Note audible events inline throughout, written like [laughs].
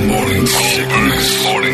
Morning sickness. Morning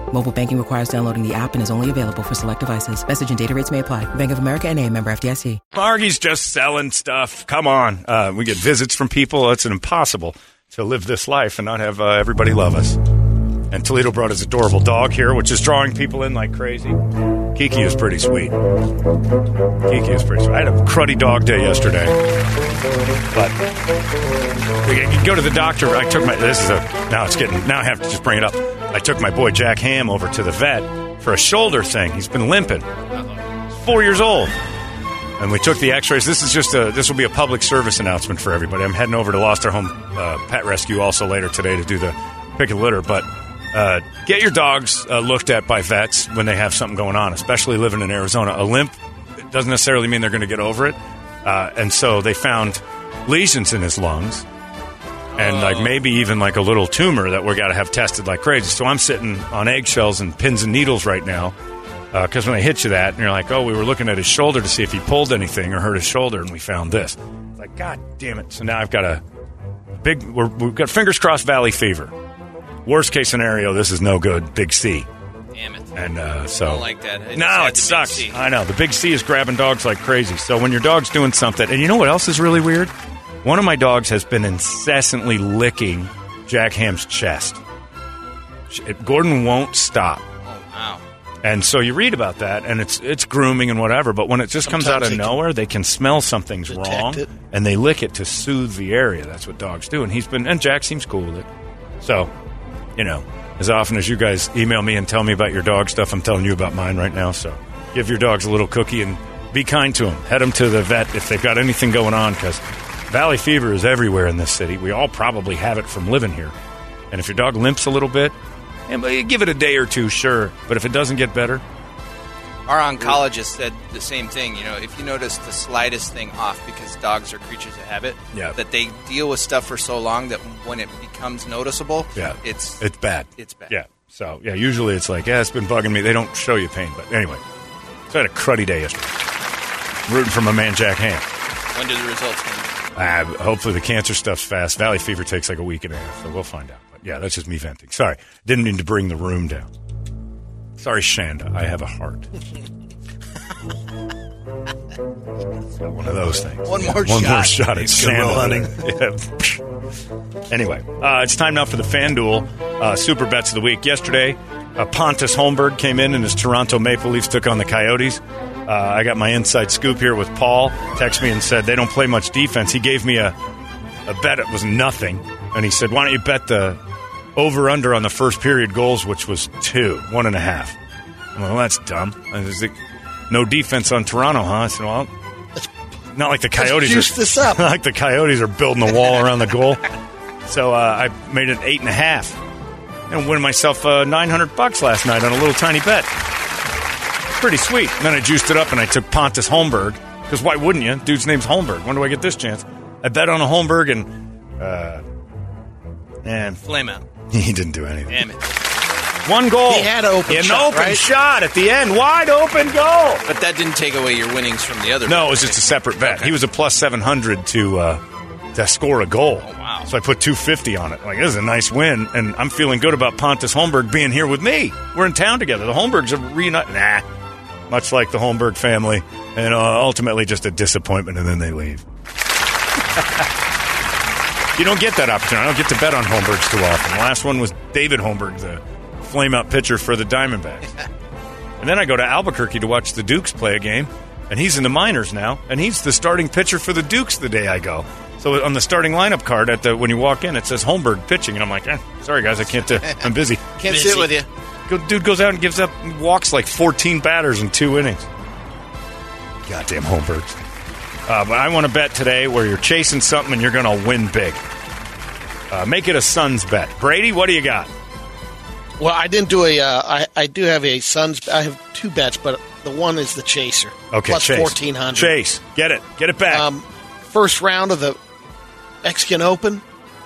Mobile banking requires downloading the app and is only available for select devices. Message and data rates may apply. Bank of America and a member FDIC. Margie's just selling stuff. Come on. Uh, we get visits from people. It's impossible to live this life and not have uh, everybody love us. And Toledo brought his adorable dog here, which is drawing people in like crazy. Kiki is pretty sweet. Kiki is pretty sweet. I had a cruddy dog day yesterday. But you go to the doctor. I took my. This is a. Now it's getting. Now I have to just bring it up. I took my boy Jack Ham over to the vet for a shoulder thing. He's been limping. Four years old. And we took the X-rays. This is just a. This will be a public service announcement for everybody. I'm heading over to Lost Our Home uh, Pet Rescue also later today to do the pick of litter. But uh, get your dogs uh, looked at by vets when they have something going on, especially living in Arizona. A limp doesn't necessarily mean they're going to get over it. Uh, and so they found lesions in his lungs and like maybe even like a little tumor that we got to have tested like crazy. So I'm sitting on eggshells and pins and needles right now because when they hit you that, and you're like, oh, we were looking at his shoulder to see if he pulled anything or hurt his shoulder, and we found this. It's like, God damn it! So now I've got a big. We're, we've got fingers crossed, valley fever. Worst case scenario, this is no good. Big C. Damn it. And uh, so, I don't like that. I just no, it sucks. I know the big C is grabbing dogs like crazy. So when your dog's doing something, and you know what else is really weird? One of my dogs has been incessantly licking Jack Ham's chest. Gordon won't stop. Oh, wow. And so you read about that, and it's it's grooming and whatever. But when it just comes out of they nowhere, they can smell something's wrong, it. and they lick it to soothe the area. That's what dogs do. And he's been, and Jack seems cool with it. So, you know, as often as you guys email me and tell me about your dog stuff, I'm telling you about mine right now. So, give your dogs a little cookie and be kind to them. Head them to the vet if they've got anything going on, because valley fever is everywhere in this city. We all probably have it from living here. And if your dog limps a little bit, eh, and give it a day or two, sure. But if it doesn't get better, Our oncologist said the same thing. You know, if you notice the slightest thing off, because dogs are creatures of habit, Yeah. that they deal with stuff for so long that when it becomes noticeable, yeah, it's it's bad. it's bad. Yeah. So yeah, usually it's like, yeah, it's been bugging me. They don't show you pain, but anyway. So I had a cruddy day yesterday. Rooting for my man Jack Ham. When do the results come? Uh, hopefully the cancer stuff's fast. Valley fever takes like a week and a half, so we'll find out. But yeah, that's just me venting. Sorry, didn't mean to bring the room down. Sorry, Shanda. I have a heart. [laughs] One of those things. One more One shot. more shot at Shanda. [laughs] Yeah. Anyway, uh, it's time now for the FanDuel uh, Super Bets of the Week. Yesterday, uh, Pontus Holmberg came in and his Toronto Maple Leafs took on the Coyotes. Uh, I got my inside scoop here with Paul. Text me and said they don't play much defense. He gave me a, a bet. It was nothing. And he said, why don't you bet the over under on the first period goals, which was two, one and a half. Well, that's dumb. Like, no defense on Toronto, huh? I said, well, not like the Coyotes juice are this up. [laughs] not like the Coyotes are building a wall around the goal. So uh, I made it eight and a half, and win myself uh, nine hundred bucks last night on a little tiny bet. Pretty sweet. And then I juiced it up and I took Pontus Holmberg because why wouldn't you? Dude's name's Holmberg. When do I get this chance? I bet on a Holmberg and uh, and Flame out. [laughs] he didn't do anything. Damn it. One goal. He had an open shot. An shot, open right? shot at the end. Wide open goal. But that didn't take away your winnings from the other. No, bet, it was just a separate bet. Okay. He was a plus 700 to uh, to score a goal. Oh, wow. So I put 250 on it. Like, this is a nice win, and I'm feeling good about Pontus Holmberg being here with me. We're in town together. The Holmbergs are reunited. Nah. Much like the Holmberg family, and uh, ultimately just a disappointment, and then they leave. [laughs] you don't get that opportunity. I don't get to bet on Holmbergs too often. The last one was David Holmberg, the flame out pitcher for the Diamondbacks. [laughs] and then I go to Albuquerque to watch the Dukes play a game, and he's in the minors now, and he's the starting pitcher for the Dukes the day I go. So on the starting lineup card at the when you walk in, it says Holmberg pitching, and I'm like, eh, sorry guys, I can't. Uh, [laughs] I'm busy. Can't sit with you. Dude goes out and gives up, walks like 14 batters in two innings. Goddamn Holmbergs. Uh, but I want to bet today where you're chasing something and you're going to win big. Uh, make it a Suns bet. Brady, what do you got? Well, I didn't do a. Uh, I, I do have a Suns. I have two bets, but the one is the Chaser. Okay, plus fourteen hundred. Chase, get it, get it back. Um, first round of the Mexican Open.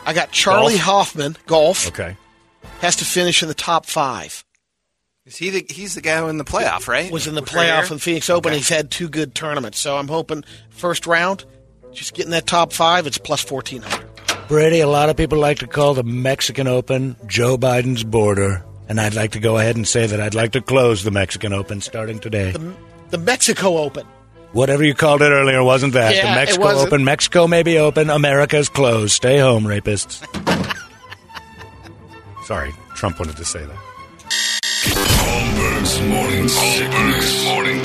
I got Charley Golf? Hoffman. Golf okay, has to finish in the top five. Is he the, he's the guy who in the playoff, right? Was in the With her hair? playoff in the Phoenix Open. Okay. He's had two good tournaments, so I'm hoping first round, just getting that top five. It's plus fourteen hundred. Brady, a lot of people like to call the Mexican Open Joe Biden's border. And I'd like to go ahead and say that I'd like to close the Mexican Open starting today. The Mexico Open. Whatever you called it earlier wasn't that. Yeah, the Mexico. Open. Mexico may be open. America's closed. Stay home, rapists. [laughs] sorry, Trump wanted to say that. Holmberg's morning sickness.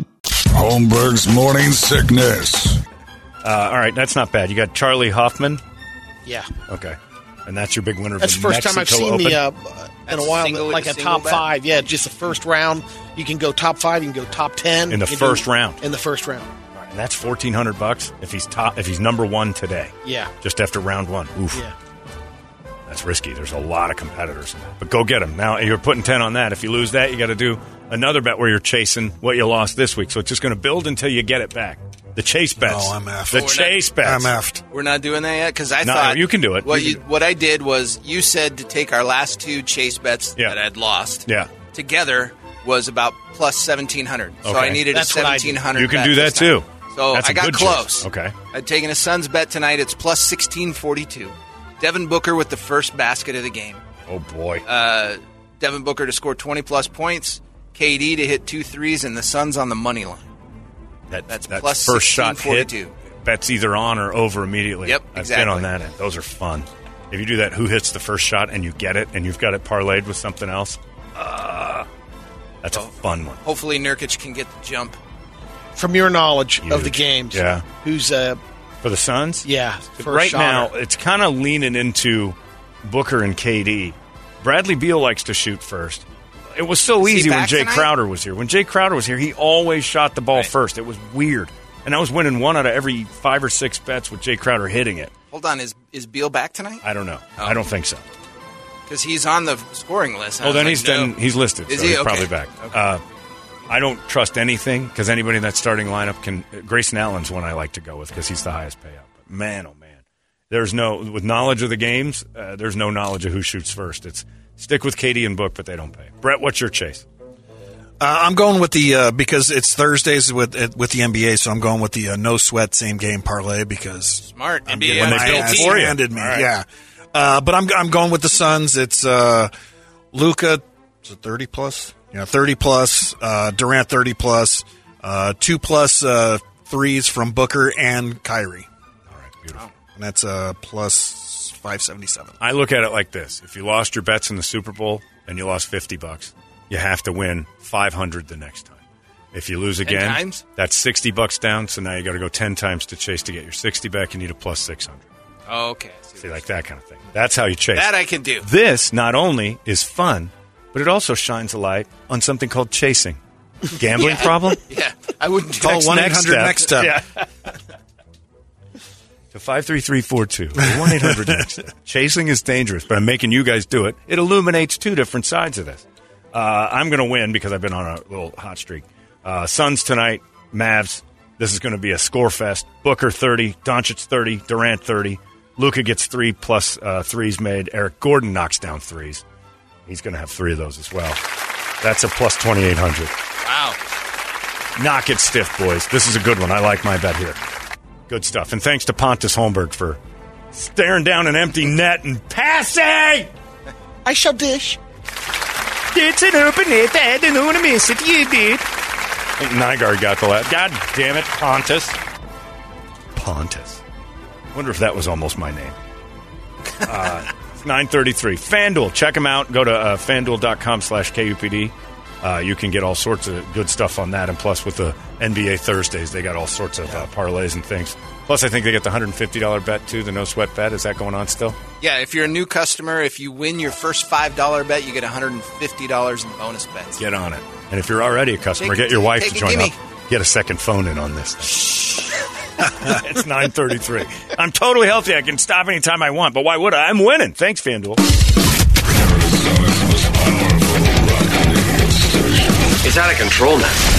Holmberg's morning sickness. Uh, all right, that's not bad. You got Charley Hoffman. Yeah, Okay, and that's your big winner. that's the the first time I've seen Open. the uh, in a a while, single- like a single top bet? five. Yeah, just the first round. You can go top five. You can go top ten In the first do- round. In the first round. and that's fourteen hundred bucks if he's top. If he's number one today, Yeah. just after round one. Oof. Yeah. That's risky. There's a lot of competitors. But go get them. Now, you're putting 10 on that. If you lose that, you got to do another bet where you're chasing what you lost this week. So it's just going to build until you get it back. The chase bets. Oh, I'm effed. The we're chase not- bets. I'm effed. We're not doing that yet because I No, thought you can do it. What You you, can- what I did was you said to take our last two chase bets Yeah. that I'd lost. Yeah. Together was about plus seventeen hundred. So Okay. I needed That's a what I did. seventeen hundred. You can do that too. So That's I a got good close. chase. Okay. I'd taken a Suns bet tonight. It's plus sixteen forty two. Devin Booker with the first basket of the game. Oh, boy. Uh, Devin Booker to score twenty plus points. KD to hit two threes, and the Suns on the money line. that, that's that plus first shot hit, 1642. bets either on or over immediately. Yep, I've exactly. been on that end. Those are fun. If you do that, who hits the first shot and you get it and you've got it parlayed with something else, uh, that's a fun one. Hopefully Nurkic can get the jump. From your knowledge of the games, Yeah. who's uh, For the Suns? yeah, first right now, it's kind of leaning into Booker and KD. Bradley Beal likes to shoot first. It was so easy when Jae tonight? Crowder was here. When Jae Crowder was here, he always shot the ball Right. first. It was weird. And I was winning one out of every five or six bets with Jae Crowder hitting it. Hold on, is is Beal back tonight? I don't know. Oh. I don't think so. Because he's on the scoring list. I Oh, then like, he's no. then he's listed. Is so he? he's Okay. probably back. Okay. Uh, I don't trust anything because anybody in that starting lineup can. Grayson Allen's one I like to go with because he's the highest payout. But man, oh man, there's no with knowledge of the games. Uh, there's no knowledge of who shoots first. It's stick with KD and Book, but they don't pay. Brett, what's your chase? Uh, I'm going with the uh, because it's Thursdays with with the NBA, so I'm going with the uh, no sweat same game parlay because Smart. I'm NBA getting on they built for you. handed me. All right. Yeah, uh, but I'm I'm going with the Suns. It's uh, Luka, is it 30 plus? Yeah, 30 plus. Uh, Durant 30 plus. Uh, two plus uh, threes from Booker and Kyrie, All right, beautiful. And that's a plus 577. I look at it like this: if you lost your bets in the Super Bowl and you lost fifty bucks, you have to win five hundred the next time. If you lose again, times? that's sixty bucks down. So now you got to go ten times to chase to get your sixty back. You need a plus six hundred. Oh, okay. See, like that kind of thing. That's how you chase. That I can do. this not only is fun, but it also shines a light on something called chasing. [laughs] Gambling problem? [laughs] Yeah, I wouldn't Call Text 1 next 800 next step. Yeah. [laughs] to 53342. 1 800 next. [laughs] Chasing is dangerous, but I'm making you guys do it. It illuminates two different sides of this. Uh, I'm going to win because I've been on a little hot streak. Uh, Suns tonight, Mavs. This is going to be a score fest. Booker 30, Doncic 30, Durant 30. Luka gets three plus uh, threes made. Eric Gordon knocks down threes. He's going to have three of those as well. That's a plus 2,800. Wow. Knock it stiff, boys. This is a good one. I like my bet here. Good stuff. And thanks to Pontus Holmberg for staring down an empty net and passing. I shall dish. It's an open net. I didn't want to miss it. You did. I think Nygaard got the last. God damn it, Pontus. Pontus. Wonder if that was almost my name. Uh, [laughs] 933. FanDuel. Check them out. Go to uh, fanduel.com slash KUPD. Uh, you can get all sorts of good stuff on that. And plus, with the NBA Thursdays, they got all sorts of uh, parlays and things. Plus, I think they get the $150 bet, too, the no sweat bet. Is that going on still? Yeah, if you're a new customer, if you win your first $5 bet, you get $150 in bonus bets. Get on it. And if you're already a customer, Take get your wife to join up. Get a second phone in on this. [laughs] [laughs] it's 933. I'm totally healthy. I can stop anytime I want, but why would I? I'm winning. Thanks, FanDuel. It's out of control now.